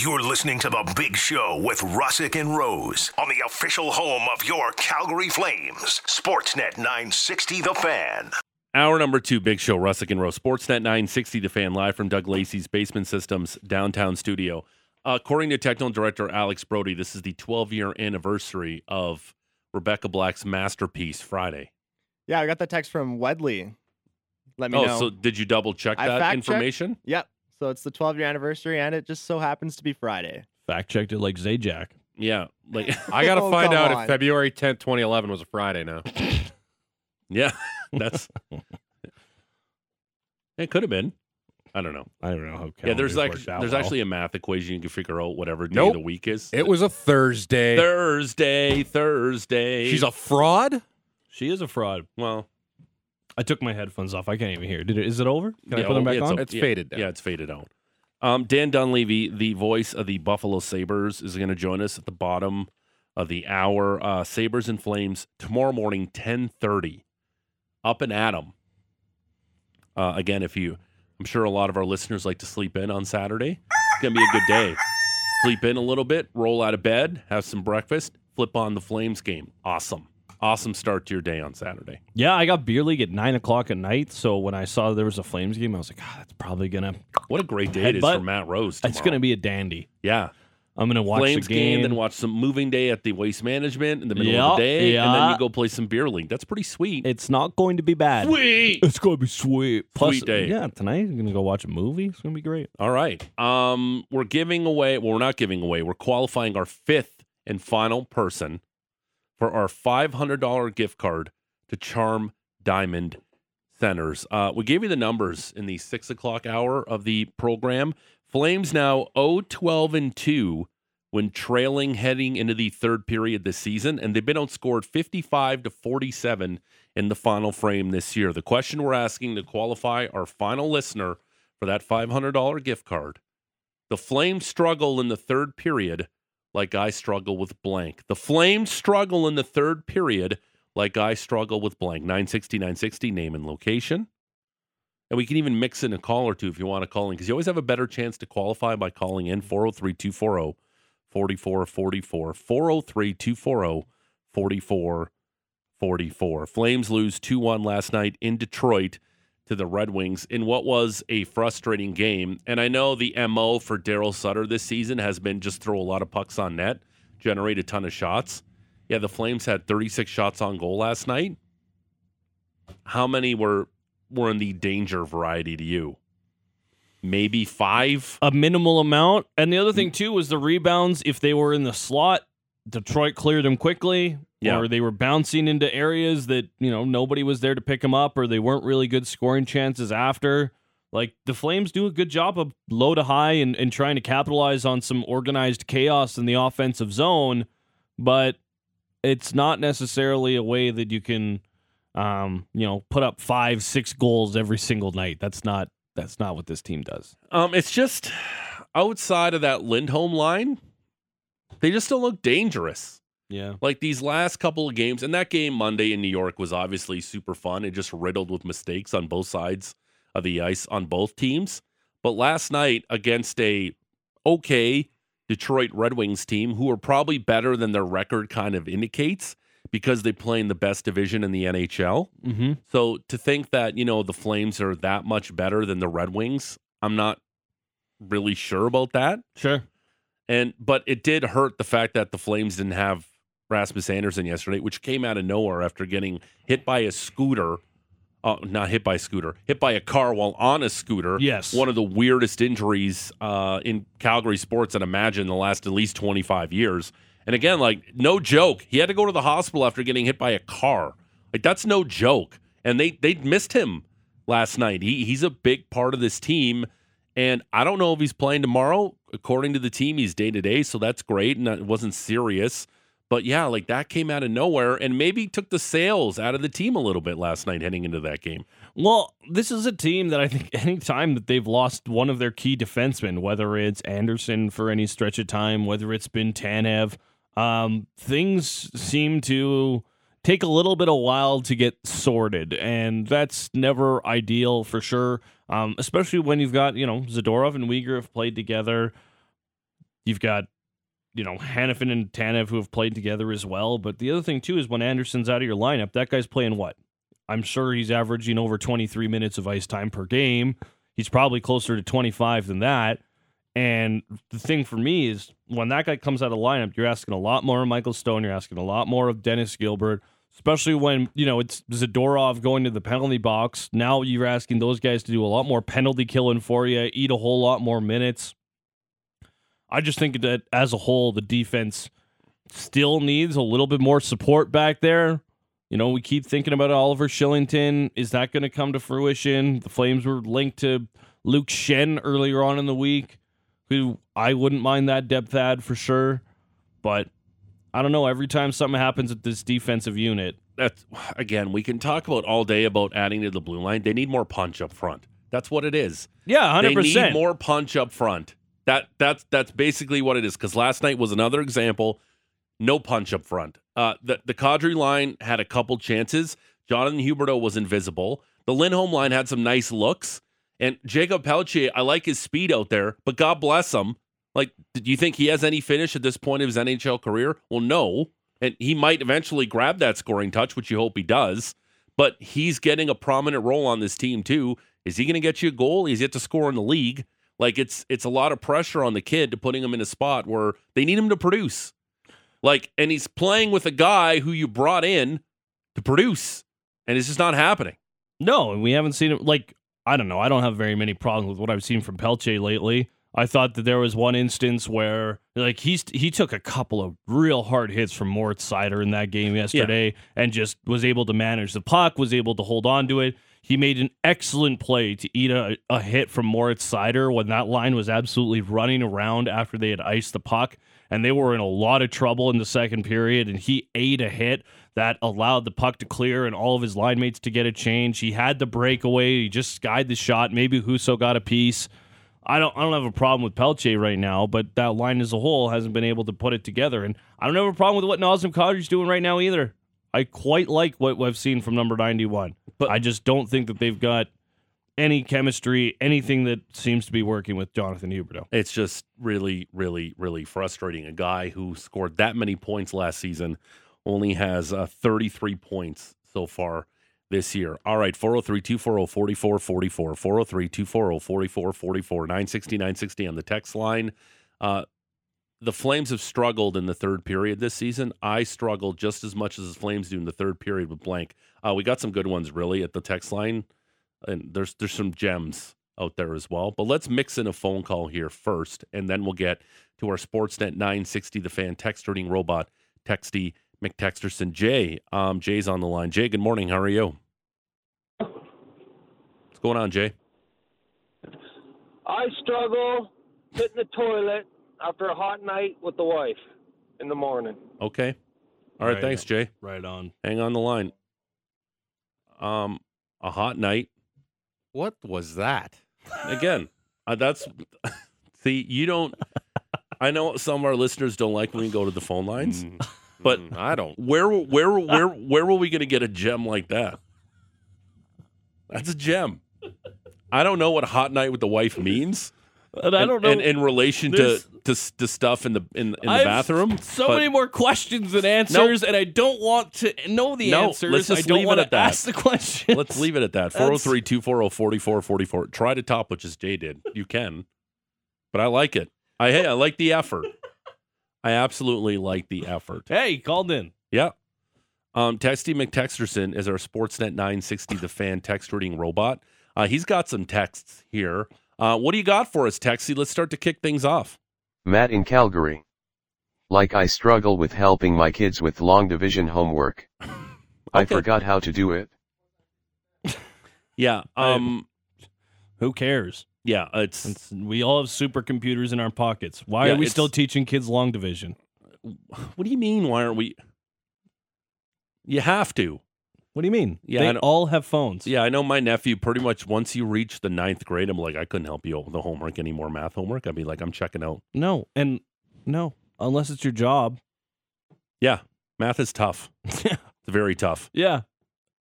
You're listening to The Big Show with Russick and Rose on the official home of your Calgary Flames, Sportsnet 960 The Fan. Hour number two, Big Show, Russick and Rose, Sportsnet 960 The Fan, live from Doug Lacey's Basement Systems downtown studio. according to technical director Alex Brody, this is the 12 year anniversary of Rebecca Black's masterpiece, Friday. Yeah, I got that text from Wedley. Let me oh, know. so did you double check I that fact-checked. information? Yep. So it's the 12 year anniversary, and it just so happens to be Friday. Fact checked it like Zajac. Yeah. Like, I got to Oh, find come out on. if February 10th, 2011 was a Friday now. yeah, that's. It could have been. I don't know. I don't know how. Yeah, there's like worked out there's well. actually a math equation you can figure out whatever day Nope. of the week is. It was a Thursday. Thursday, Thursday. She's a fraud? She is a fraud. well. I took my headphones off. I can't even hear. Did it? Is it over? Can yeah, I put them oh, back yeah, on? o- It's yeah, faded down. Yeah, it's faded out. Um, Dan Dunleavy, the voice of the Buffalo Sabres, is going to join us at the bottom of the hour. Uh, Sabres and Flames tomorrow morning, ten thirty, up and at 'em. Uh, again, if you, I'm sure a lot of our listeners like to sleep in on Saturday. It's going to be a good day. Sleep in a little bit, roll out of bed, have some breakfast, flip on the Flames game. Awesome, awesome start to your day on Saturday. Yeah, I got beer league at nine o'clock at night. So when I saw there was a Flames game, I was like, ah, that's probably gonna. What a great day it is for Matt Rose. It's gonna be a dandy. yeah. I'm gonna watch Flames the game. then watch some moving day at the waste management in the middle of the day, and then you go play some beer league. That's pretty sweet. It's not going to be bad. sweet. It's gonna be sweet. Plus, Sweet day. Yeah, tonight I'm gonna go watch a movie. It's gonna be great. All right. Um, we're giving away. Well, we're not giving away. We're qualifying our fifth and final person for our five hundred dollar gift card to Charm Diamond Centers. Uh, we gave you the numbers in the six o'clock hour of the program. Flames now 0 12 and 2 when trailing heading into the third period this season, and they've been outscored 55 to 47 in the final frame this year. The question we're asking to qualify our final listener for that $500 gift card the Flames struggle in the third period like I struggle with blank. The Flames struggle in the third period like I struggle with blank. 960, 960, name and location. And we can even mix in a call or two if you want to call in because you always have a better chance to qualify by calling in 403 240 4444. 403 240 4444. Flames lose 2 1 last night in Detroit to the Red Wings in what was a frustrating game. And I know the MO for Daryl Sutter this season has been just throw a lot of pucks on net, generate a ton of shots. Yeah, the Flames had 36 shots on goal last night. How many were were in the danger variety to you? Maybe five. A minimal amount. And the other thing too was the rebounds. If they were in the slot, Detroit cleared them quickly. Yeah. Or they were bouncing into areas that, you know, nobody was there to pick them up, or they weren't really good scoring chances after. Like the Flames do a good job of low to high and, and trying to capitalize on some organized chaos in the offensive zone, but it's not necessarily a way that you can um, you know, put up five, six goals every single night. That's not that's not what this team does. Um, it's just outside of that Lindholm line, they just don't look dangerous. Yeah. Like these last couple of games, and that game Monday in New York was obviously super fun. It just riddled with mistakes on both sides of the ice on both teams. But last night against a okay Detroit Red Wings team who are probably better than their record kind of indicates because they play in the best division in the NHL. Mm-hmm. So to think that, you know, the Flames are that much better than the Red Wings, I'm not really sure about that. Sure. And but it did hurt the fact that the Flames didn't have Rasmus Andersson yesterday, which came out of nowhere after getting hit by a scooter. Uh, not hit by a scooter, hit by a car while on a scooter. Yes. One of the weirdest injuries uh, in Calgary sports, and imagine in the last at least 25 years. And again, like, no joke. He had to go to the hospital after getting hit by a car. Like, that's no joke. And they, they missed him last night. He, he's a big part of this team. And I don't know if he's playing tomorrow. According to the team, he's day to day, so that's great. And it wasn't serious. But yeah, like that came out of nowhere and maybe took the sails out of the team a little bit last night heading into that game. Well, this is a team that I think anytime that they've lost one of their key defensemen, whether it's Andersson for any stretch of time, whether it's been Tanev, um, things seem to take a little bit of while to get sorted, and that's never ideal for sure. Um, especially when you've got you know Zadorov and Weegar have played together. You've got, you know, Hanifin and Tanev who have played together as well. But the other thing too is when Andersson's out of your lineup, that guy's playing what? I'm sure he's averaging over 23 minutes of ice time per game. He's probably closer to 25 than that. And the thing for me is when that guy comes out of lineup, you're asking a lot more of Michael Stone. You're asking a lot more of Dennis Gilbert, especially when, you know, it's Zadorov going to the penalty box. Now you're asking those guys to do a lot more penalty killing for you, eat a whole lot more minutes. I just think that as a whole, the defense still needs a little bit more support back there. You know, we keep thinking about Oliver Shillington. Is that going to come to fruition? The Flames were linked to Luke Schenn earlier on in the week, who I wouldn't mind that depth add for sure. But I don't know. Every time something happens with this defensive unit, That's again, we can talk about all day about adding to the blue line. They need more punch up front. That's what it is. yeah, hundred They need percent. more punch up front. That that's that's basically what it is. Because last night was another example. No punch up front. Uh, the the Kadri line had a couple chances. Jonathan Huberdeau was invisible. The Lindholm line had some nice looks, and Jakob Pelletier. I like his speed out there, but God bless him. Like, do you think he has any finish at this point of his NHL career? Well, no. And he might eventually grab that scoring touch, which you hope he does. But he's getting a prominent role on this team too. Is he going to get you a goal? He's yet to score in the league. Like it's it's a lot of pressure on the kid to putting him in a spot where they need him to produce. Like, and he's playing with a guy who you brought in to produce, and it's just not happening. No, and we haven't seen it. Like I don't know. I don't have very many problems with what I've seen from Pelche lately. I thought that there was one instance where like he's he took a couple of real hard hits from Moritz Seider in that game yesterday and just was able to manage the puck, was able to hold on to it. He made an excellent play to eat a, a hit from Moritz Seider when that line was absolutely running around after they had iced the puck and they were in a lot of trouble in the second period and he ate a hit that allowed the puck to clear and all of his line mates to get a change. He had the breakaway, he just skied the shot. Maybe Husso got a piece. I don't I don't have a problem with Pelche right now, but that line as a whole hasn't been able to put it together. And I don't have a problem with what Nazem Kadri's doing right now either. I quite like what I've seen from number 91. But I just don't think that they've got any chemistry, anything that seems to be working with Jonathan Huberdeau. It's just really, really, really frustrating. A guy who scored that many points last season only has uh, 33 points so far this year. All right, 403 240 4444. 403 240 4444. 960 960 on the text line. Uh, the Flames have struggled in the third period this season. I struggled just as much as the Flames do in the third period with blank. Uh, we got some good ones really at the text line, and there's there's some gems out there as well. But let's mix in a phone call here first, and then we'll get to our Sportsnet 960, the fan text reading robot, Texty McTexterson. Jay, um, Jay's on the line. Jay, good morning. How are you? What's going on, Jay? I struggle sit in the toilet after a hot night with the wife in the morning. Okay. All right, Right. thanks, Jay. Right on. Hang on the line. Um, a hot night What was that? again. Uh, that's see, you don't. I know some of our listeners don't like when we go to the phone lines. But- Mm, I don't. Where, where, where, where were we going to get a gem like that? That's a gem. I don't know what hot night with the wife means. And I don't know. And in relation to, to to stuff in the in, in the I have bathroom. So but- many more questions than answers, and I don't want to know the No, answers. let's just I don't leave it want at to that. ask the question. Let's leave it at that. That's- 403 240 4444. Try to top what just Jay did. You can. But I like it. I hey, I like the effort. I absolutely like the effort. Hey, he called in. Yeah. Um, Texty McTexterson is our Sportsnet 960 The Fan text reading robot. Uh, he's got some texts here. Uh, what do you got for us, Texty? Let's start to kick things off. Matt in Calgary. Like I struggle with helping my kids with long division homework. I forgot how to do it. Yeah. Um, Who cares? Yeah, it's It's, we all have supercomputers in our pockets. Why Yeah, are we still teaching kids long division? what do you mean? Why aren't we? You have to. What do you mean? Yeah, they all have phones. Yeah, I know my nephew pretty much once you reach the ninth grade, I'm like, I couldn't help you with the homework anymore, math homework. I'd be like, I'm checking out. No, and no, unless it's your job. Yeah, math is tough. yeah. It's very tough. Yeah.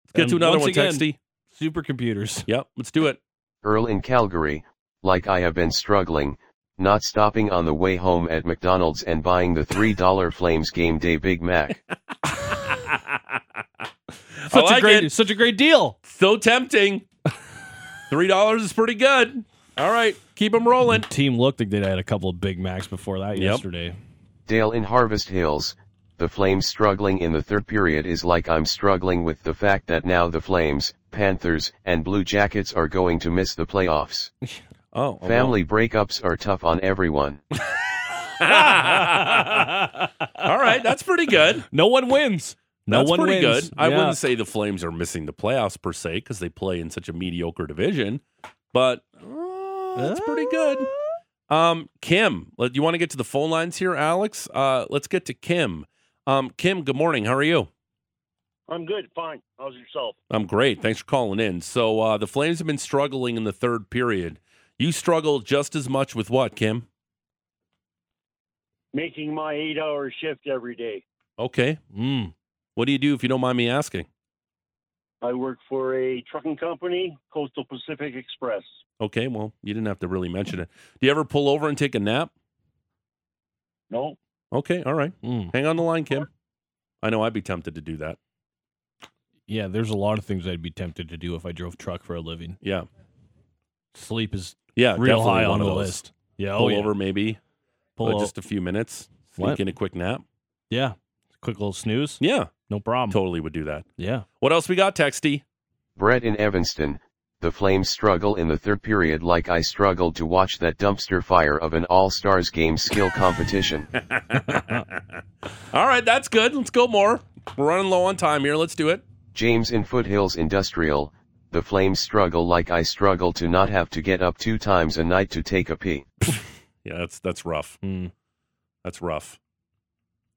Let's get And to another one, again- Texty. Supercomputers. Yep, let's do it. Earl in Calgary. Like I have been struggling, not stopping on the way home at McDonald's and buying the $3 Flames game day Big Mac. Such like a great, it. such a great deal. So tempting. Three dollars is pretty good. All right, keep them rolling. Team looked like they had a couple of Big Macs before that Yep. yesterday. Dale in Harvest Hills, the Flames struggling in the third period is like I'm struggling with the fact that now the Flames, Panthers, and Blue Jackets are going to miss the playoffs. Oh, oh, Family breakups are tough on everyone. All right, that's pretty good. No one wins. No that's one pretty wins. good. I wouldn't say the Flames are missing the playoffs per se because they play in such a mediocre division, but uh, that's pretty good. Um, Kim, let- you want to get to the phone lines here, Alex? Uh, let's get to Kim. Um, Kim, good morning. How are you? I'm good, fine. How's yourself? I'm great. Thanks for calling in. So uh, the Flames have been struggling in the third period. You struggle just as much with what, Kim? Making my eight hour shift every day. Okay. Mm. What do you do if you don't mind me asking? I work for a trucking company, Coastal Pacific Xpress. Okay, well, you didn't have to really mention it. Do you ever pull over and take a nap? No, Okay, all right. Mm. Hang on the line, Kim. I know I'd be tempted to do that. Yeah, there's a lot of things I'd be tempted to do if I drove truck for a living. Yeah. Sleep is Yeah, real high on the those. list. Yeah, Pull oh, yeah. over maybe. Pull uh, just a few minutes. Sneak What? in a quick nap. Yeah, quick little snooze. Yeah, No problem. totally would do that. Yeah. What else we got, Texty? Brett in Evanston, the Flames struggle in the third period like I struggled to watch that dumpster fire of an All-Stars game skill competition. All right, that's good. Let's go more. We're running low on time here. Let's do it. James in Foothills Industrial, the Flames struggle like I struggle to not have to get up two times a night to take a pee. Yeah, that's that's rough. Mm. That's rough.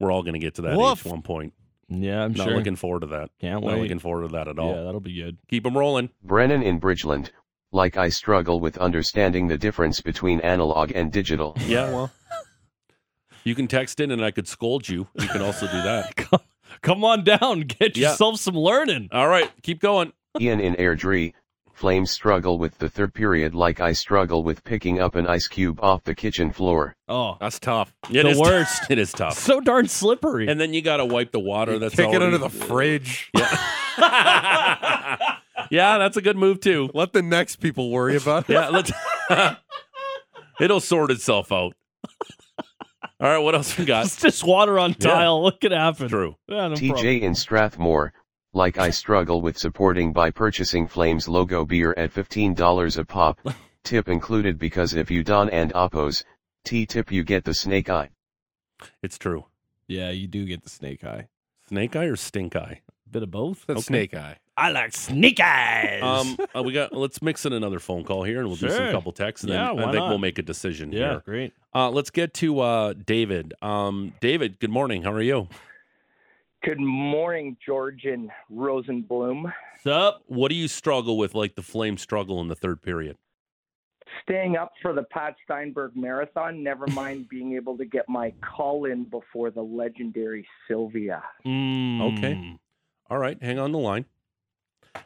We're all going to get to that Woof. age one point. Yeah, I'm Not sure. looking forward to that. Can't Not wait. looking forward to that at all. Yeah, that'll be good. Keep them rolling. Brennan in Bridgeland, like I struggle with understanding the difference between analog and digital. Yeah, well, you can text in and I could scold you. You can also do that. Come, come on down. Get Yeah. yourself some learning. All right, keep going. Ian in Airdrie, Flames struggle with the third period like I struggle with picking up an ice cube off the kitchen floor. Oh, That's tough. It The is- worst. It is tough. so darn slippery. And then you got to wipe the water. That's Kick it under the fridge. yeah, that's a good move too. Let the next people worry about it. Yeah, let's. It'll sort itself out. All right, what else we got? it's just water on Yeah. tile. What could happen? True. Yeah, no TJ problem. in Strathmore, like I struggle with supporting by purchasing Flames logo beer at $15 a pop, tip included because if you don and oppose, T-tip you get the snake eye. It's true. Yeah, you do get the snake eye. Snake eye or stink eye? A bit of both. That's snake eye. I like snake eyes. Um, uh, we got. Let's mix in another phone call here, and we'll do some couple texts, and Yeah, then why I think not? we'll make a decision yeah, here. great. Uh, let's get to uh, David. Um, David, good morning. How are you? Good morning, George and Rosenblum. Sup? What do you struggle with, like the flame struggle in the third period? Staying up for the Pat Steinberg marathon, never mind being able to get my call in before the legendary Sylvia. Mm. Okay. All right, hang on the line.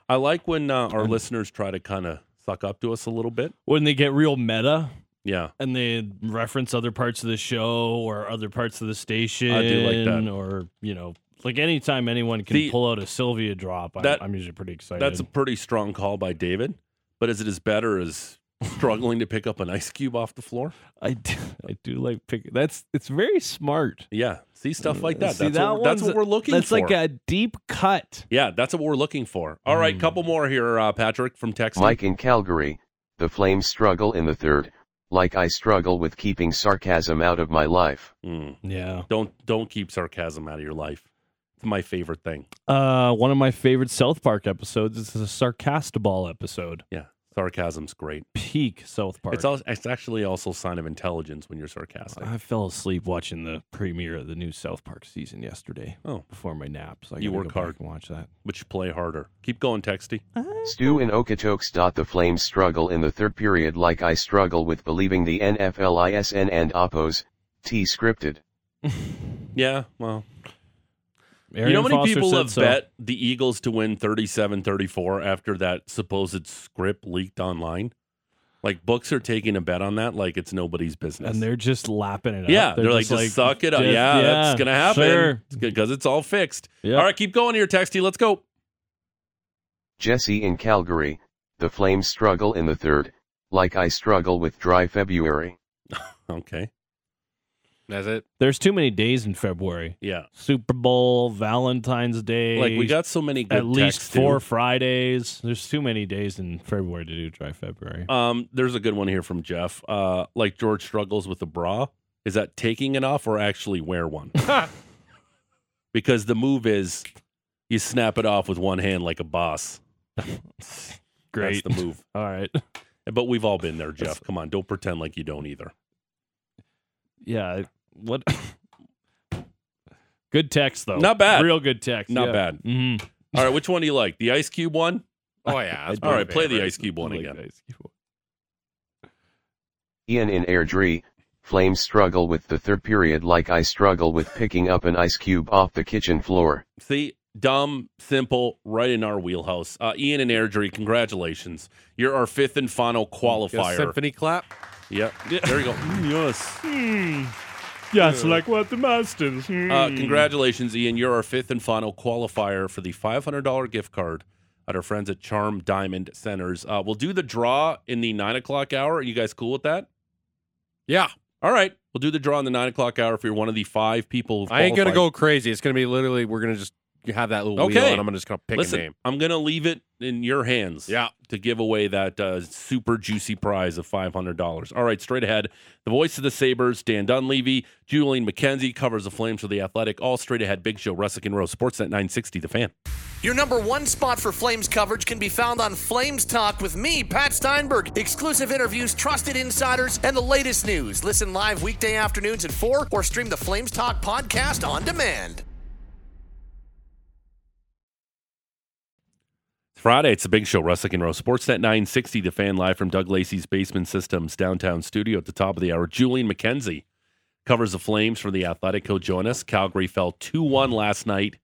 I like when uh, our listeners try to kind of suck up to us a little bit. When they get real meta Yeah, and they reference other parts of the show or other parts of the station, I do like that. Or you know, like anytime anyone can The- pull out a Sylvia drop, I'm, That- I'm usually pretty excited. that's a pretty strong call by David. But is it as better as struggling to pick up an ice cube off the floor? I do, I do like pick. That's it's very smart. Yeah, see stuff like that. See, that's, that what, that's what we're looking for. That's for. like a deep cut. yeah, that's what we're looking for. All right, Mm. couple more here, uh, Patrick from Texas. Mike in Calgary, the Flames struggle in the third, like I struggle with keeping sarcasm out of my life. Mm. Yeah. Don't don't keep sarcasm out of your life. It's my favorite thing. Uh, one of my favorite South Park episodes is a Sarcastaball episode. Yeah, sarcasm's great. Peak South Park. It's also, it's actually also a sign of intelligence when you're sarcastic. I fell asleep watching the premiere of the new South Park season yesterday. Oh. before my nap. So I You work go hard. and watch that. but you play harder. Keep going, Texty. Stu and Okotoks. The Flames struggle in the third period like I struggle with believing the NFLISN and Oppos. T scripted. Yeah, well, Arian you know how many Foster people have so. bet the Eagles to win 37-34 after that supposed script leaked online? Like books are taking a bet on that like it's nobody's business. and they're just lapping it yeah, up. they're, like, just suck it up. just- yeah, that's gonna happen. Sure. because it's all fixed. Yeah. All right, keep going here, Texty. Let's go. Jesse in Calgary, the Flames struggle in the third, like I struggle with dry February. Okay. That's it. There's too many days in February. Yeah. Super Bowl, Valentine's Day. Like we got so many good at least texts, four. Fridays. There's too many days in February to do dry February. Um, there's a good one here from Jeff. Uh, like George struggles with a bra. Is that taking it off or actually wear one? because the move is you snap it off with one hand like a boss. Great. That's the move. All right. But we've all been there, Jeff. Come on, don't pretend like you don't either. Yeah. What? good text though. Not bad. Real good text. Not yeah. bad. hmm All right, which one do you like? The Ice Cube one? Oh yeah. All right, All my right, play the. Ice Cube one again. Ian in Airdrie, Flames struggle with the third period like I struggle with picking up an ice cube off the kitchen floor. See, dumb, simple, right in our wheelhouse. Uh, Ian and Airdrie, congratulations. You're our fifth and final Get a qualifier. symphony clap. Yep. There you go. yes. Yes, like what the Masters. Uh, congratulations, Ian. You're our fifth and final qualifier for the $500 gift card at our friends at Charm Diamond Centers. Uh, we'll do the draw in the nine o'clock hour. Are you guys cool with that? Yeah. All right. We'll do the draw in the nine o'clock hour if you're one of the five people. who've I ain't gonna qualified. go crazy. It's gonna be literally we're gonna just have that little wheel Okay. and I'm just gonna just pick Listen, a name. I'm going to leave it in your hands. Yeah. To give away that uh, super juicy prize of $500. All right, straight ahead. The voice of the Sabres, Dan Dunleavy, Julian McKenzie covers the Flames for the Athletic. All straight ahead. Big Show, Russick and Rose, Sportsnet 960, The Fan. Your number one spot for Flames coverage can be found on Flames Talk with me, Pat Steinberg. Exclusive interviews, trusted insiders, and the latest news. Listen live weekday afternoons at 4 or stream the Flames Talk podcast on demand. Friday. It's a big show. Russick and Rose. Sportsnet 960, the fan live from Doug Lacey's Basement Systems downtown studio at the top of the hour. Julian McKenzie covers the Flames for the Athletic. He'll join us. Calgary fell 2 1 last night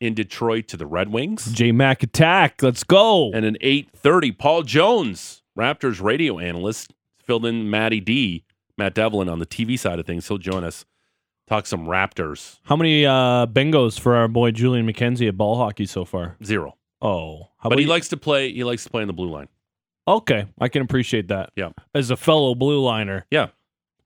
in Detroit to the Red Wings. J Mac attack. Let's go. And an 8:30, Paul Jones, Raptors radio analyst, filled in Matty D, Matt Devlin on the TV side of things. He'll join us. Talk some Raptors. How many uh, bingos for our boy Julian McKenzie at ball hockey so far? Zero. Oh, how but he about likes to play. He likes to play in the blue line. Okay, I can appreciate that. Yeah. As a fellow blue liner, Yeah.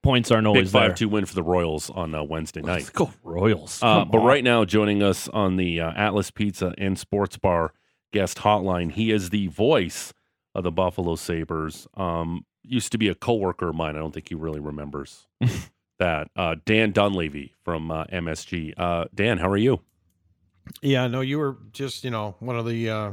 points aren't Big always five there. two win for the Royals on uh, Wednesday night. Let's go Royals. Uh, but right now, joining us on the uh, Atlas Pizza and Sports Bar guest hotline, he is the voice of the Buffalo Sabres. Um, used to be a coworker of mine. I don't think he really remembers that. Uh, Dan Dunleavy from uh, MSG. Uh, Dan, how are you? Yeah, no, you were just, you know, one of the uh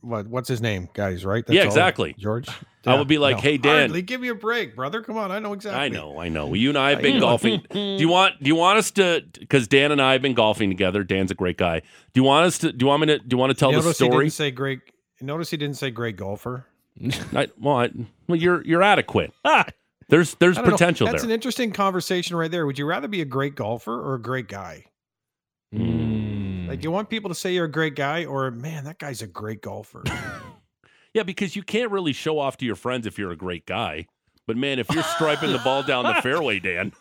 what what's his name guys, right? Yeah, all? exactly. George. I would be like, no, "Hey, Dan." hardly. give me a break, brother. Come on, I know exactly. I know, I know. You and I have been golfing. Do you want? Do you want us to? Because Dan and I have been golfing together. Dan's a great guy. Do you want us to? Do you want me to? Do you want to tell You the notice he story? didn't say great. Notice he didn't say great golfer. I, well, I, well, you're you're adequate. There's there's don't know. potential That's there. an interesting conversation right there. Would you rather be a great golfer or a great guy? Mm. Like mm. you want people to say you're a great guy, or man, that guy's a great golfer. Yeah, because you can't really show off to your friends if you're a great guy. But man, if you're striping the ball down the fairway, Dan,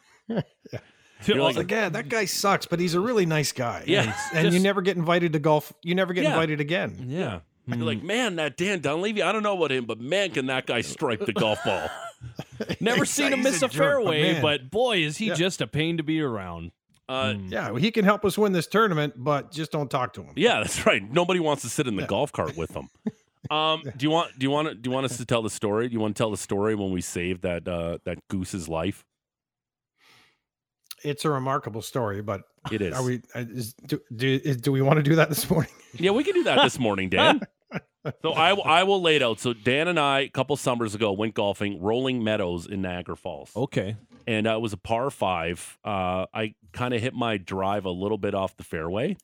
you're like, like, yeah, that guy sucks, but he's a really nice guy. Yeah, and, and you never get invited to golf. You never get Yeah. invited again. yeah. Hmm. You're like, man, that Dan Dunleavy, I don't know about him, but man, can that guy stripe the golf ball? Never seen him miss a, a fairway, but boy, is he Yeah. just a pain to be around. Uh, Yeah, well, he can help us win this tournament, but just don't talk to him. Yeah, that's right. Nobody wants to sit in the golf cart with them. Um, do you want do you want to, do you want us to tell the story? Do you want to tell the story when we saved that uh, that goose's life? It's a remarkable story, but It is. are we? uh, Is, do, do, is, do we want to do that this morning? Yeah, we can do that this morning, Dan. so I I will lay it out. So Dan and I, a couple summers ago, went golfing, Rolling Meadows in Niagara Falls, Okay. And uh, it was a par five. Uh, I kind of hit my drive a little bit off the fairway,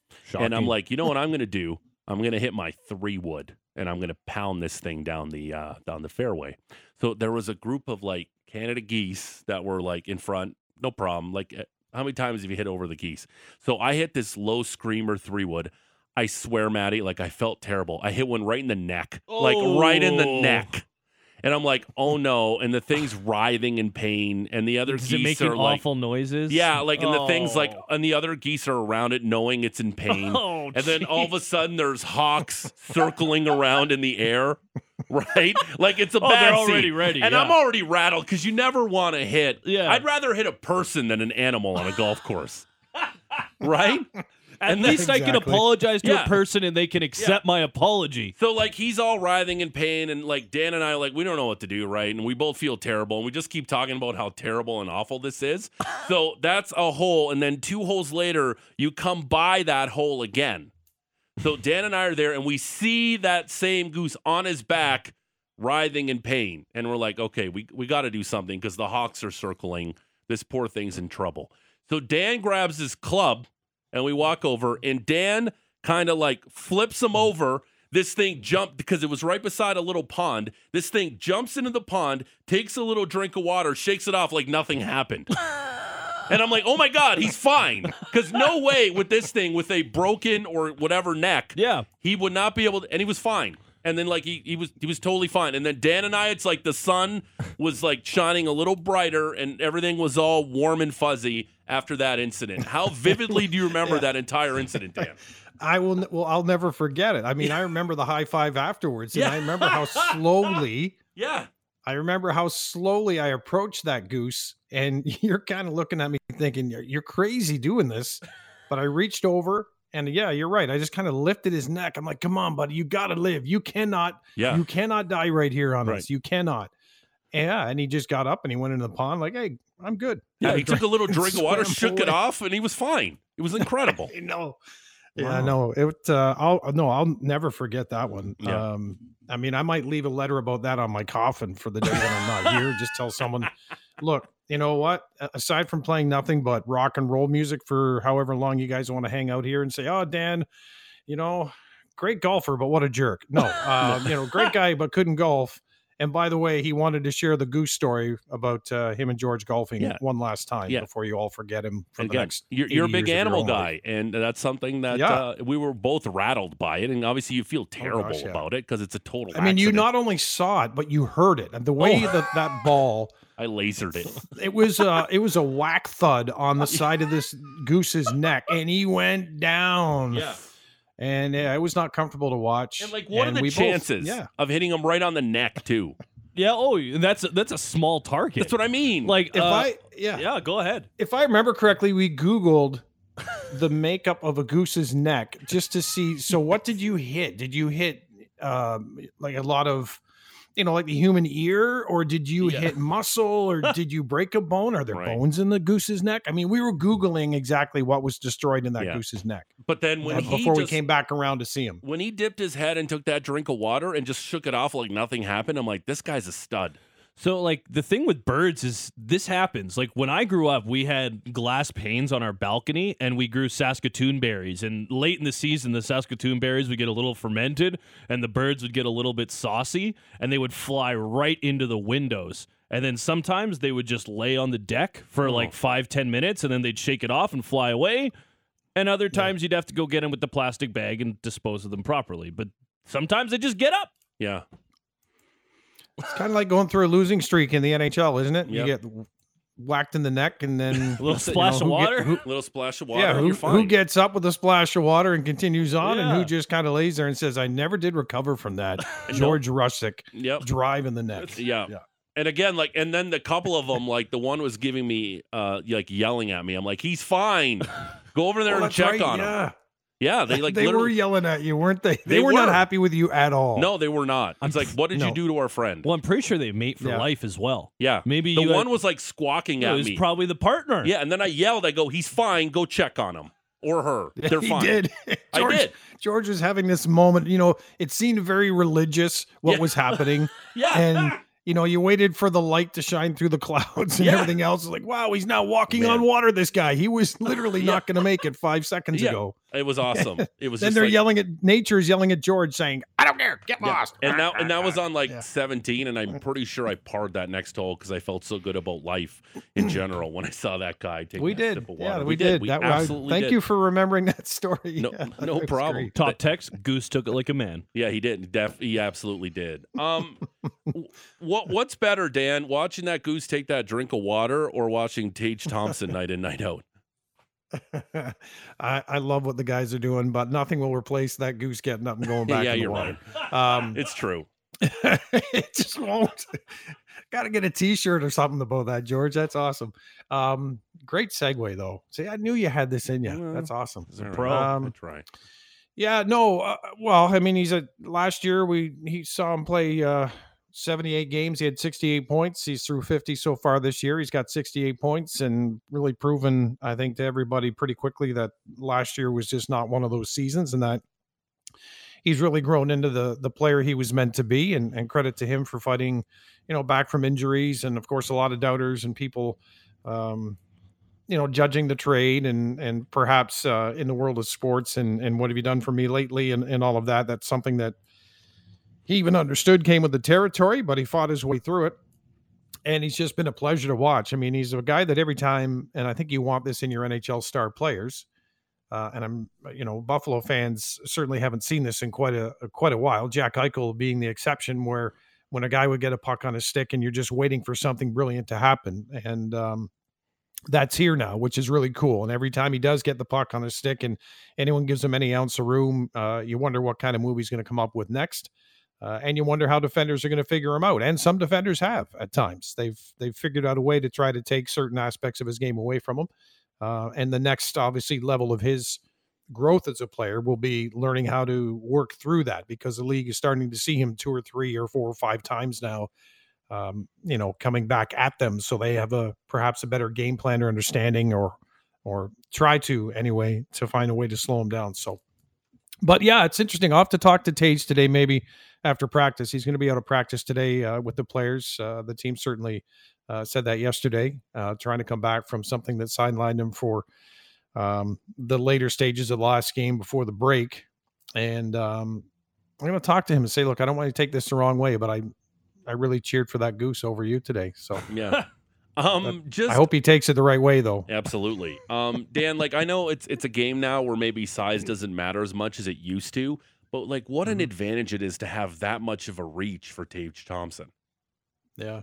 and I'm like, you know what I'm going to do? I'm going to hit my three wood, and I'm going to pound this thing down the uh, down the fairway. So there was a group of like Canada geese that were like in front, no problem. Like, eh, how many times have you hit over the geese? So I hit this low screamer three wood. I swear, Maddie, like I felt terrible. I hit one right in the neck, like right in the Oh. neck. And I'm like, oh no, and the thing's writhing in pain, and the other Is geese it making are like, awful noises? yeah, like, and the thing's like, Oh. and the other geese are around it, knowing it's in pain, Oh, and then all of a sudden there's hawks circling around in the air. Right, like it's a Oh, bad they're already ready, and yeah. I'm already rattled because you never want to hit. Yeah. I'd rather hit a person than an animal on a golf course. right? At And least I can apologize to Yeah. a person and they can accept my apology. So like he's all writhing in pain, and like Dan and I like we don't know what to do, right? And we both feel terrible, and we just keep talking about how terrible and awful this is. so that's a hole, and then two holes later, you come by that hole again. So Dan and I are there, and we see that same goose on his back, writhing in pain, and we're like, okay, we we got to do something because the hawks are circling. This poor thing's in trouble. So Dan grabs his club, and we walk over, and Dan kind of like flips him over. This thing jumped because it was right beside a little pond. This thing jumps into the pond, takes a little drink of water, shakes it off like nothing happened. And I'm like, oh my God, he's fine. Because no way with this thing, with a broken or whatever neck, Yeah. he would not be able to, and he was fine. And then like he, he was he was totally fine. And then Dan and I, it's like the sun was like shining a little brighter and everything was all warm and fuzzy after that incident. How vividly do you remember that entire incident, Dan? I will. Well, I'll never forget it. I mean, I remember the high five afterwards, and Yeah. I remember how slowly. Yeah. I remember how slowly I approached that goose, and you're kind of looking at me thinking you're, crazy doing this. But I reached over, and yeah, you're right. I just kind of lifted his neck. I'm like, "Come on, buddy, you got to live. You cannot. Yeah. You cannot die right here on Right. us. You cannot." Yeah, and he just got up and he went into the pond like, "Hey, I'm good." Yeah, Had he took a little drink of water, swam shook it off, and he was fine. It was incredible. I know. Yeah, Wow. no, it. Uh, I'll no, I'll never forget that one. Yeah. Um, I mean, I might leave a letter about that on my coffin for the day that I'm not here. Just tell someone, look, you know what? Aside from playing nothing but rock and roll music for however long you guys want to hang out here and say, oh, Dan, you know, great golfer, but what a jerk. No, uh, you know, great guy, but couldn't golf. And by the way, he wanted to share the goose story about uh, him and George golfing Yeah. one last time Yeah. before you all forget him for And the next. you're, you're a big years of your animal own life. guy, and that's something that Yeah. uh, we were both rattled by it. And obviously, you feel terrible gosh, yeah. about it because it's a total. I mean, you not only saw it, but you heard it. And the way Oh. that that ball, I lasered it. it was uh it was a whack thud on the side of this goose's neck, and he went down. Yeah. And yeah, it was not comfortable to watch. And like, what And are the we both- chances yeah. of hitting him right on the neck too? Yeah. Oh, that's a, that's a small target. That's what I mean. like. If uh, I yeah. yeah. Go ahead. if I remember correctly, we Googled the makeup of a goose's neck just to see. So, what did you hit? Did you hit um, like a lot of, you know, like the human ear, or did you Yeah. hit muscle, or did you break a bone? Are there Right. bones in the goose's neck? I mean, we were Googling exactly what was destroyed in that Yeah. goose's neck but then when uh, before we came back around to see him. when he dipped his head and took that drink of water and just shook it off like nothing happened, I'm like, this guy's a stud. So, like, the thing with birds is this happens. Like, when I grew up, we had glass panes on our balcony and we grew Saskatoon berries. And late in the season, the Saskatoon berries would get a little fermented and the birds would get a little bit saucy and they would fly right into the windows. And then sometimes they would just lay on the deck for oh. like five, ten minutes and then they'd shake it off and fly away. And other times you'd have to go get them with the plastic bag and dispose of them properly. But sometimes they just get up. Yeah. It's kind of like going through a losing streak in the NHL, isn't it? Yep. You get whacked in the neck and then A little you splash of who get- water. who- little splash of water. yeah, who, who gets up with a splash of water and continues on, and who just kind of lays there and says, "I never did recover from that." George Russick Yep. drive in the neck. Yeah. Yeah. And again, like, and then the couple of them, like, the one was giving me, uh, like, yelling at me. I'm like, he's fine. Go over there Oh, and check right, on him. Yeah. Yeah, they like they were yelling at you, weren't they? They, They were, not happy with you at all. No, they were not. It's like, what did you do to our friend? Well, I'm pretty sure they mate for Yeah. life as well. Yeah, Maybe the you had- one was like squawking It at was me. probably the partner. yeah, and then I yelled. I go, he's fine. Go check on him or her. They're he fine. did. I did. George was having this moment. You know, it seemed very religious what Yeah. was happening, Yeah, and you know, you waited for the light to shine through the clouds and Yeah. everything else. Like, wow, he's now walking Man. on water. This guy, he was literally not going to make it five seconds Yeah. ago. it was awesome. It was Then they're like, yelling at nature's yelling at George, saying, "I don't there, get Yeah. lost. And that and that was on like Yeah. 17, and I'm pretty sure I parred that next hole because I felt so good about life in general when I saw that guy take we that did. sip of Yeah, water. we, did. Yeah, we That, absolutely thank did. you for remembering that story. No, Yeah, no problem. great. Top text: Goose took it like a man. Yeah, he did. Def, he absolutely did. Um, what what's better, Dan? Watching that goose take that drink of water, or watching Tage Thompson night in night out? I, I love what the guys are doing, but nothing will replace that goose getting up and going back yeah, you're water. right. Um, It's true. it just won't. Got to get a T-shirt or something about that, George. That's awesome. Um, great segue though. See, I knew you had this in you. Well, That's awesome. All right, pro. I Um, try. Yeah, no. Uh, well, I mean, he's a last year we he saw him play uh 78 games. He had 68 points. He's through 50 so far this year. He's got 68 points and really proven, I think, to everybody pretty quickly that last year was just not one of those seasons and that he's really grown into the the player he was meant to be and, and credit to him for fighting, you know, back from injuries and of course a lot of doubters and people um you know judging the trade and and perhaps uh, in the world of sports and and what have you done for me lately and and all of that that's something that he even understood came with the territory but he fought his way through it and he's just been a pleasure to watch i mean he's a guy that every time and i think you want this in your nhl star players uh, and i'm you know buffalo fans certainly haven't seen this in quite a quite a while jack eichel being the exception where when a guy would get a puck on his stick and you're just waiting for something brilliant to happen and um that's here now, which is really cool. And every time he does get the puck on his stick and anyone gives him any ounce of room, uh, you wonder what kind of move he's going to come up with next. Uh, and you wonder how defenders are going to figure him out. And some defenders have at times. They've they've figured out a way to try to take certain aspects of his game away from him. Uh, and the next, obviously, level of his growth as a player will be learning how to work through that because the league is starting to see him two or three or four or five times now um, you know, coming back at them, so they have a perhaps a better game plan or understanding, or or try to anyway to find a way to slow him down. So, but yeah, it's interesting. I'll have to talk to Tage today, maybe after practice. He's going to be out of practice today uh, with the players. Uh, the team certainly uh, said that yesterday, uh, trying to come back from something that sidelined him for um, the later stages of the last game before the break. And um, I'm going to talk to him and say, look, I don't want to take this the wrong way, but I I really cheered for that goose over you today. So Yeah. Um, just I hope he takes it the right way, though. Absolutely. Um, Dan, like I know it's it's a game now where maybe size doesn't matter as much as it used to, but like what an advantage it is to have that much of a reach for Tage Thompson. Yeah.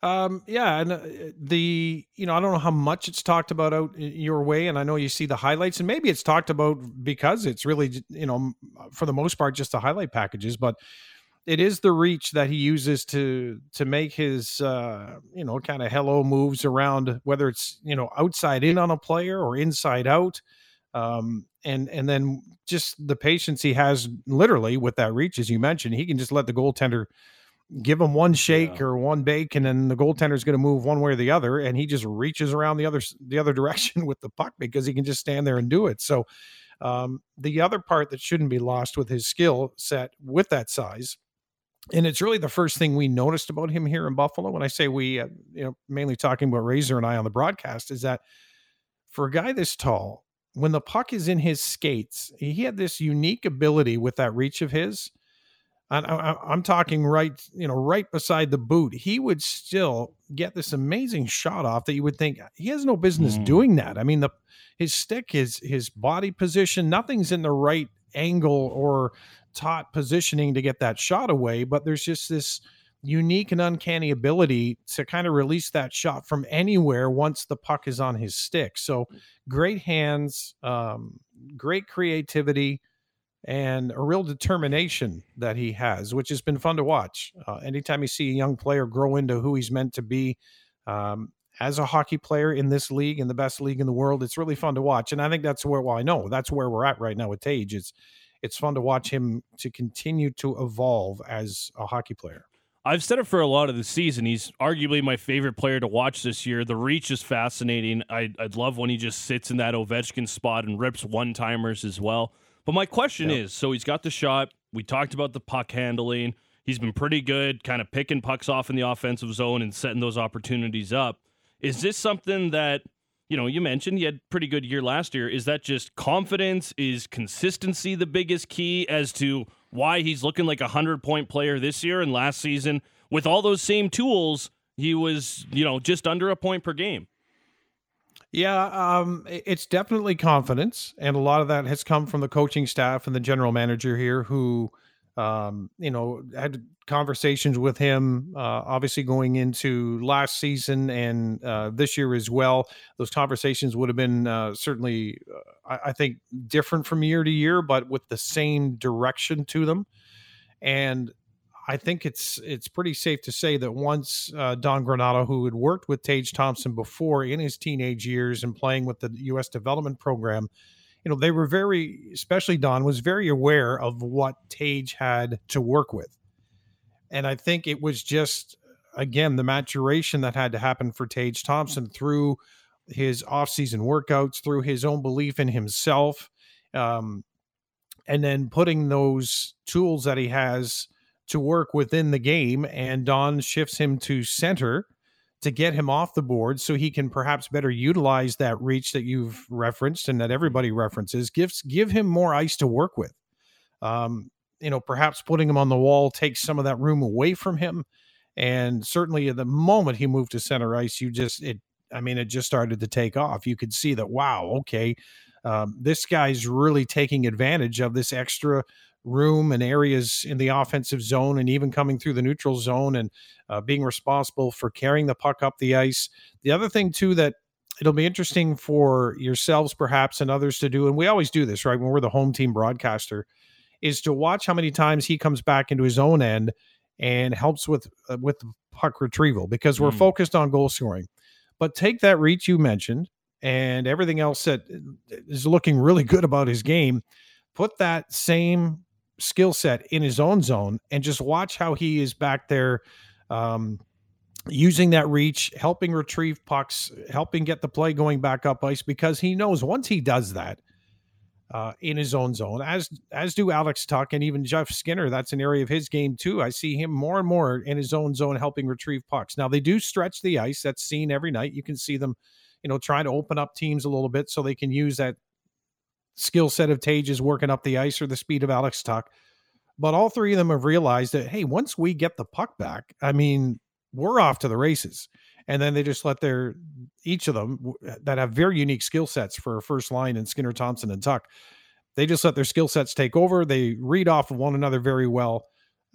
Um, yeah, and uh, the you know I don't know how much it's talked about out your way, and I know you see the highlights, and maybe it's talked about because it's really you know for the most part just the highlight packages, but it is the reach that he uses to to make his uh, you know kind of hello moves around, whether it's you know outside in on a player or inside out, um, and and then just the patience he has literally with that reach, as you mentioned, he can just let the goaltender give him one shake or one bake, and then the goaltender's going to move one way or the other, and he just reaches around the other the other direction with the puck because he can just stand there and do it. So um, the other part that shouldn't be lost with his skill set with that size, and it's really the first thing we noticed about him here in Buffalo. When I say we, uh, you know, mainly talking about Razor and I on the broadcast, is that for a guy this tall, when the puck is in his skates, he had this unique ability with that reach of his. And I, I- I'm talking right, you know, right beside the boot. He would still get this amazing shot off that you would think he has no business Mm. doing that. I mean, the his stick, his his body position, nothing's in the right angle or taut positioning to get that shot away. But there's just this unique and uncanny ability to kind of release that shot from anywhere once the puck is on his stick. So great hands, um, great creativity and a real determination that he has, which has been fun to watch. Uh, anytime you see a young player grow into who he's meant to be um, as a hockey player in this league, in the best league in the world, it's really fun to watch. And I think that's where, well, I know that's where we're at right now with Tage. It's it's fun to watch him to continue to evolve as a hockey player. I've said it for a lot of the season. He's arguably my favorite player to watch this year. The reach is fascinating. I, I'd love when he just sits in that Ovechkin spot and rips one timers as well. But my question Yep. is so he's got the shot. We talked about the puck handling. He's been pretty good, kind of picking pucks off in the offensive zone and setting those opportunities up. Is this something that, you know, you mentioned he had pretty good year last year. Is that just confidence? Is consistency the biggest key as to why he's looking like a hundred point player this year and last season with all those same tools, he was you know just under a point per game. Yeah, um, it's definitely confidence, and a lot of that has come from the coaching staff and the general manager here, who, um, you know, had conversations with him. Uh, obviously, going into last season and uh, this year as well, those conversations would have been uh, certainly, uh, I, I think, different from year to year, but with the same direction to them. And I think it's it's pretty safe to say that once uh, Don Granato, who had worked with Tage Thompson before in his teenage years and playing with the U.S. development program, you know they were very, especially Don, was very aware of what Tage had to work with, and I think it was just again the maturation that had to happen for Tage Thompson through his off-season workouts, through his own belief in himself, um, and then putting those tools that he has to work within the game, and Don shifts him to center to get him off the board so he can perhaps better utilize that reach that you've referenced and that everybody references. Gives give him more ice to work with. Um, you know, perhaps putting him on the wall takes some of that room away from him. And certainly at the moment he moved to center ice, you just it I mean, it just started to take off. You could see that, wow, okay, um, this guy's really taking advantage of this extra room and areas in the offensive zone and even coming through the neutral zone and uh, being responsible for carrying the puck up the ice. The other thing, too, that it'll be interesting for yourselves perhaps and others to do, and we always do this, right? When we're the home team broadcaster, is to watch how many times he comes back into his own end and helps with uh, with puck retrieval because we're mm. focused on goal scoring. But take that reach you mentioned and everything else that uh, looking really good about his game. Put that same skill set in his own zone and just watch how he is back there um, using that reach, helping retrieve pucks, helping get the play going back up ice because he knows once he does that uh, in his own zone, as as do Alex Tuch and even Jeff Skinner. That's an area of his game too. I see him more and more in his own zone helping retrieve pucks. Now they do stretch the ice. That's seen every night. You can see them, you know, trying to open up teams a little bit so they can use that skill set of Tages working up the ice or the speed of Alex Tuch. But all three of them have realized that, hey, once we get the puck back, I mean, we're off to the races. And then they just let their each of them that have very unique skill sets for first line and Skinner, Thompson, and Tuch. They just let their skill sets take over. They read off of one another very well.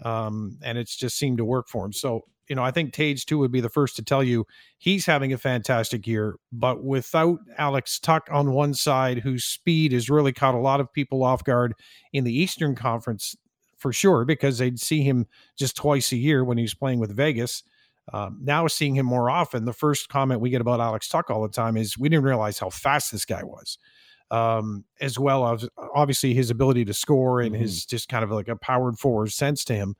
Um, and it's just seemed to work for them. So you know, I think Tage too would be the first to tell you he's having a fantastic year, but without Alex Tuch on one side, whose speed has really caught a lot of people off guard in the Eastern Conference for sure, because they'd see him just twice a year when he's playing with Vegas. Um, now seeing him more often, the first comment we get about Alex Tuch all the time is we didn't realize how fast this guy was. Um, as well as obviously his ability to score and mm-hmm. his just kind of like a powered forward sense to him.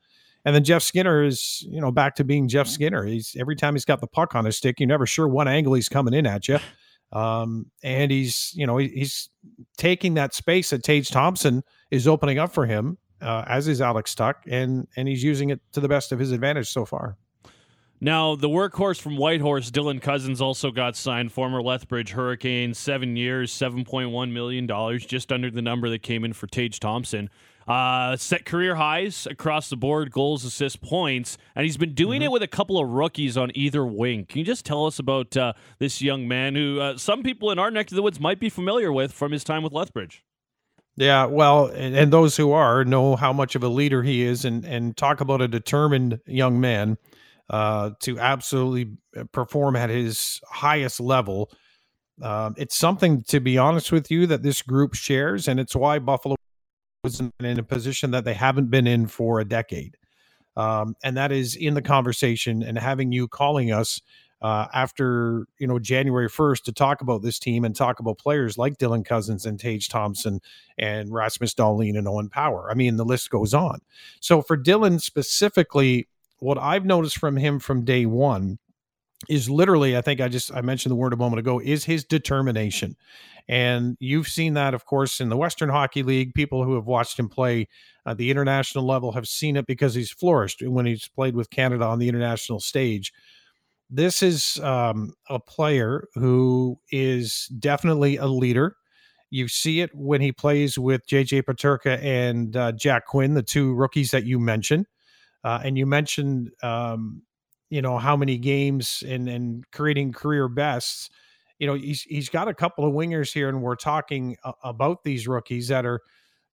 And then Jeff Skinner is, you know, back to being Jeff Skinner. He's every time he's got the puck on his stick, you're never sure what angle he's coming in at you. Um, and he's, you know, he, he's taking that space that Tage Thompson is opening up for him, uh, as is Alex Tuch, and and he's using it to the best of his advantage so far. Now, the workhorse from Whitehorse, Dylan Cozens, also got signed. Former Lethbridge Hurricane, seven years, $7.1 million, just under the number that came in for Tage Thompson. Uh, set career highs across the board, goals, assists, points, and he's been doing mm-hmm. it with a couple of rookies on either wing. Can you just tell us about uh, this young man who uh, some people in our neck of the woods might be familiar with from his time with Lethbridge? Yeah, well, and, and those who are know how much of a leader he is, and and talk about a determined young man uh, to absolutely uh, perform at his highest level. Um, it's something, to be honest with you, that this group shares, and it's why Buffalo was in a position that they haven't been in for a decade. Um, and that is in the conversation and having you calling us uh, after you know January 1st to talk about this team and talk about players like Dylan Cozens and Tage Thompson and Rasmus Dahlin and Owen Power. I mean, the list goes on. So for Dylan specifically, what I've noticed from him from day one is literally, I think I just I mentioned the word a moment ago, is his determination. And you've seen that, of course, in the Western Hockey League. People who have watched him play at the international level have seen it because he's flourished when he's played with Canada on the international stage. This is um, a player who is definitely a leader. You see it when he plays with JJ Peterka and uh, Jack Quinn, the two rookies that you mentioned. Uh, and you mentioned, um, you know, how many games and and creating career bests. You know, he's he's got a couple of wingers here, and we're talking about these rookies that are,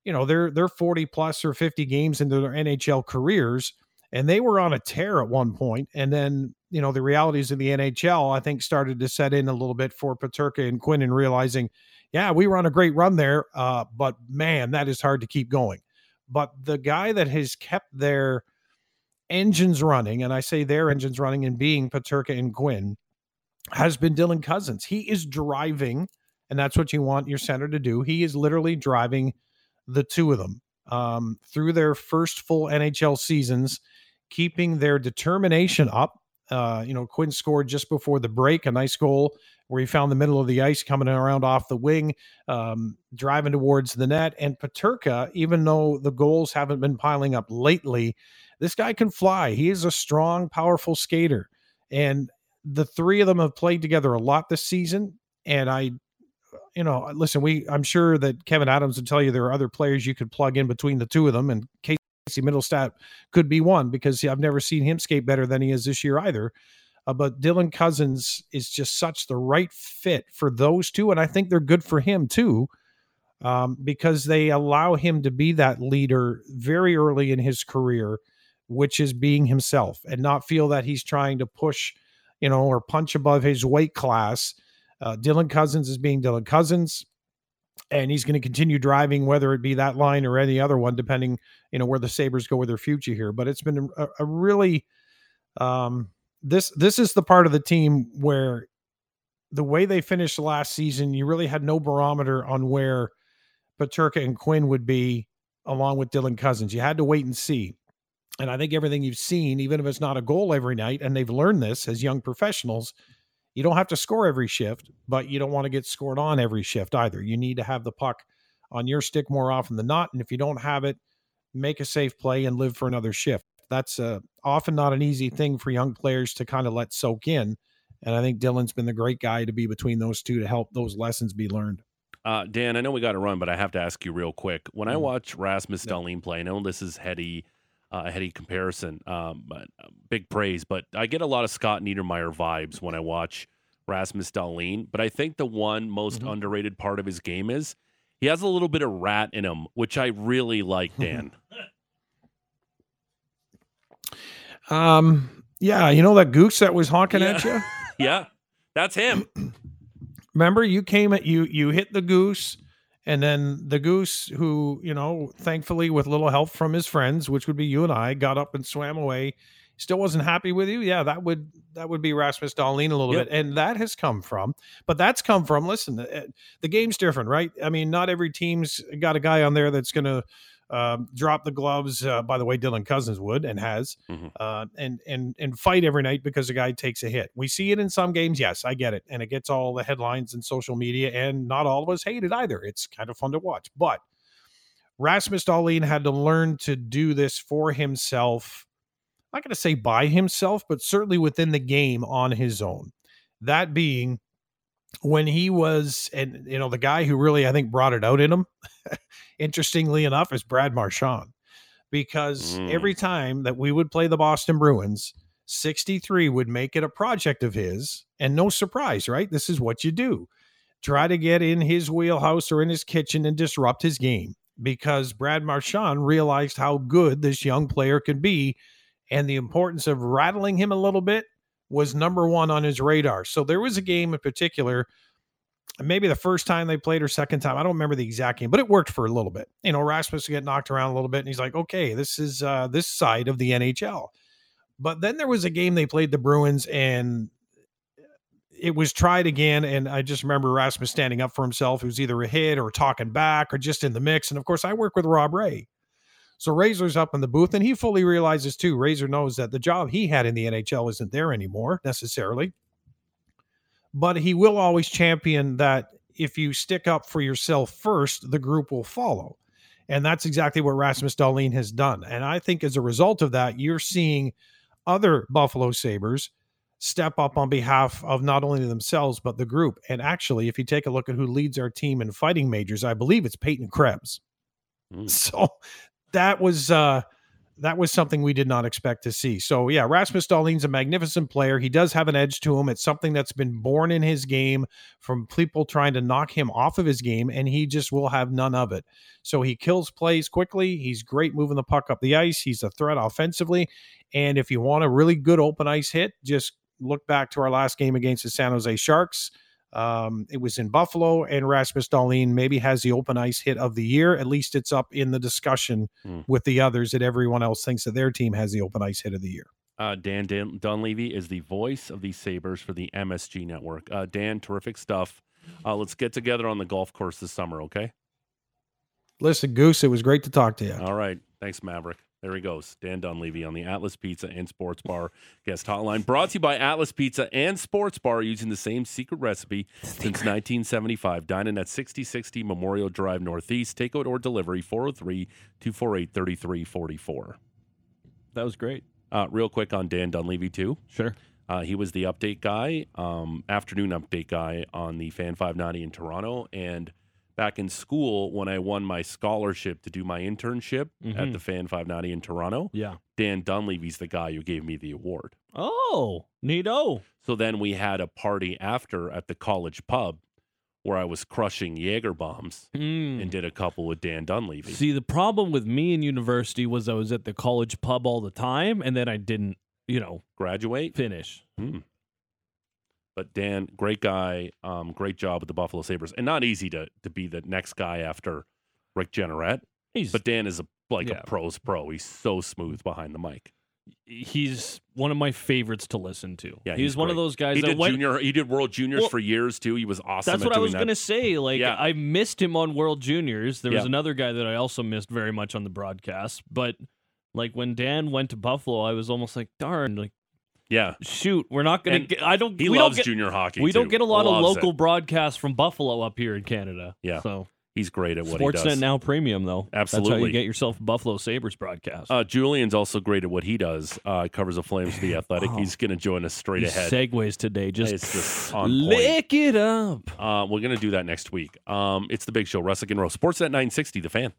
you know, they're they're forty plus or fifty games into their NHL careers, and they were on a tear at one point, and then you know the realities of the NHL I think started to set in a little bit for Peterka and Quinn, and realizing, yeah, we were on a great run there, uh, but man, that is hard to keep going. But the guy that has kept their engines running, and I say their engines running and being Peterka and Quinn, has been Dylan Cozens. He is driving, and that's what you want your center to do. He is literally driving the two of them um, through their first full NHL seasons, keeping their determination up. Uh, you know, Quinn scored just before the break a nice goal where he found the middle of the ice coming around off the wing, um, driving towards the net. And Peterka, even though the goals haven't been piling up lately, this guy can fly. He is a strong, powerful skater. And the three of them have played together a lot this season. And I, you know, listen, we, I'm sure that Kevin Adams would tell you there are other players you could plug in between the two of them. And Casey Mittelstadt could be one because I've never seen him skate better than he is this year either. Uh, but Dylan Cozens is just such the right fit for those two. And I think they're good for him too um, because they allow him to be that leader very early in his career which is being himself and not feel that he's trying to push, you know, or punch above his weight class. Uh, Dylan Cozens is being Dylan Cozens, and he's going to continue driving, whether it be that line or any other one, depending, you know, where the Sabres go with their future here. But it's been a, a really, um, this this is the part of the team where the way they finished last season, you really had no barometer on where Peterka and Quinn would be along with Dylan Cozens. You had to wait and see. And I think everything you've seen, even if it's not a goal every night, and they've learned this as young professionals, you don't have to score every shift, but you don't want to get scored on every shift either. You need to have the puck on your stick more often than not. And if you don't have it, make a safe play and live for another shift. That's uh, often not an easy thing for young players to kind of let soak in. And I think Dylan's been the great guy to be between those two to help those lessons be learned. Uh, Dan, I know we got to run, but I have to ask you real quick. When I watch Rasmus Dahlin play, I know this is heady uh, a heady comparison. Um, but uh, big praise. But I get a lot of Scott Niedermayer vibes when I watch Rasmus Dahlin. But I think the one most mm-hmm. underrated part of his game is he has a little bit of rat in him, which I really like, Dan. Um, yeah, you know that goose that was honking yeah. at you. yeah, that's him. Remember, you came at you. You hit the goose and then the goose, who, you know, thankfully with little help from his friends, which would be you and I, got up and swam away. Still wasn't happy with you. Yeah, that would that would be Rasmus Dahlin a little yep. bit, and that has come from. But that's come from. Listen, the, the game's different, right? I mean, not every team's got a guy on there that's going to um, drop the gloves. Uh, by the way, Dylan Cozens would and has, mm-hmm. uh, and and and fight every night because a guy takes a hit. We see it in some games. Yes, I get it, and it gets all the headlines and social media, and not all of us hate it either. It's kind of fun to watch, but Rasmus Dahlin had to learn to do this for himself. I'm not going to say by himself, but certainly within the game on his own. That being when he was, and you know, the guy who really I think brought it out in him, interestingly enough, is Brad Marchand, because mm. every time that we would play the Boston Bruins, 63 would make it a project of his, and no surprise, right? This is what you do try to get in his wheelhouse or in his kitchen and disrupt his game because Brad Marchand realized how good this young player could be and the importance of rattling him a little bit was number one on his radar. So there was a game in particular, maybe the first time they played or second time. I don't remember the exact game, but it worked for a little bit. You know, Rasmus would get knocked around a little bit, and he's like, okay, this is uh, this side of the NHL. But then there was a game they played the Bruins, and it was tried again. And I just remember Rasmus standing up for himself. Was either a hit or talking back or just in the mix. And of course, I work with Rob Ray. So Razor's up in the booth, and he fully realizes too. Razor knows that the job he had in the NHL isn't there anymore necessarily, but he will always champion that if you stick up for yourself first, the group will follow. And that's exactly what Rasmus Dahlin has done. And I think as a result of that, you're seeing other Buffalo Sabres step up on behalf of not only themselves but the group. And actually, if you take a look at who leads our team in fighting majors, I believe it's Peyton Krebs. Mm. So that was uh that was something we did not expect to see. So yeah, Rasmus Dahlin's a magnificent player. He does have an edge to him. It's something that's been born in his game from people trying to knock him off of his game, and he just will have none of it. So he kills plays quickly. He's great moving the puck up the ice. He's a threat offensively. And if you want a really good open ice hit, just look back to our last game against the San Jose Sharks. Um, it was in Buffalo, and Rasmus Dahlin maybe has the open ice hit of the year. At least it's up in the discussion Hmm. with the others that everyone else thinks that their team has the open ice hit of the year. Uh, Dan, Dan Dunleavy is the voice of the Sabres for the MSG network. Uh, Dan, terrific stuff. Uh, let's get together on the golf course this summer, okay? Listen, Goose, it was great to talk to you. All right. Thanks, Maverick. There he goes. Dan Dunleavy on the Atlas Pizza and Sports Bar guest hotline. Brought to you by Atlas Pizza and Sports Bar using the same secret recipe since 1975. Dining at 6060 Memorial Drive Northeast. Takeout or delivery 403 248 3344. That was great. Uh, real quick on Dan Dunleavy, too. Sure. Uh, he was the update guy, um, afternoon update guy on the Fan 590 in Toronto. And back in school, when I won my scholarship to do my internship at Mhm. the Fan 590 in Toronto, Yeah. Dan Dunleavy's the guy who gave me the award. Oh, neato. So then we had a party after at the college pub where I was crushing Jaeger bombs Mm. and did a couple with Dan Dunleavy. See, the problem with me in university was I was at the college pub all the time, and then I didn't, you know, Graduate. finish. Hmm. But Dan, great guy, um, great job with the Buffalo Sabres, and not easy to to be the next guy after Rick Jeanneret. He's But Dan is a like Yeah. a pro's pro. He's so smooth behind the mic. he's one of my favorites to listen to. Yeah, he's, he's one of those guys He that did went- junior. He did World Juniors Well, for years too. He was awesome. That's at what I was that. gonna say. Like Yeah. I missed him on World Juniors. There was Yeah. another guy that I also missed very much on the broadcast. But like when Dan went to Buffalo, I was almost like, darn, like Yeah, shoot, we're not gonna get. I don't. he we loves don't get, junior hockey. We don't get a lot of Loves it. local broadcasts from Buffalo up here in Canada. Yeah. So He's great at what he does. Sportsnet now premium though. That's how Absolutely. you get yourself a Buffalo Sabres broadcast. Uh, Julian's also great at what he does. Uh, covers the Flames for the Athletic. He's going to join us straight ahead. segues today, just, It's just on lick it up. Uh, we're going to do that next week. Um, it's the big show, Russick and. Sportsnet 960, the fan.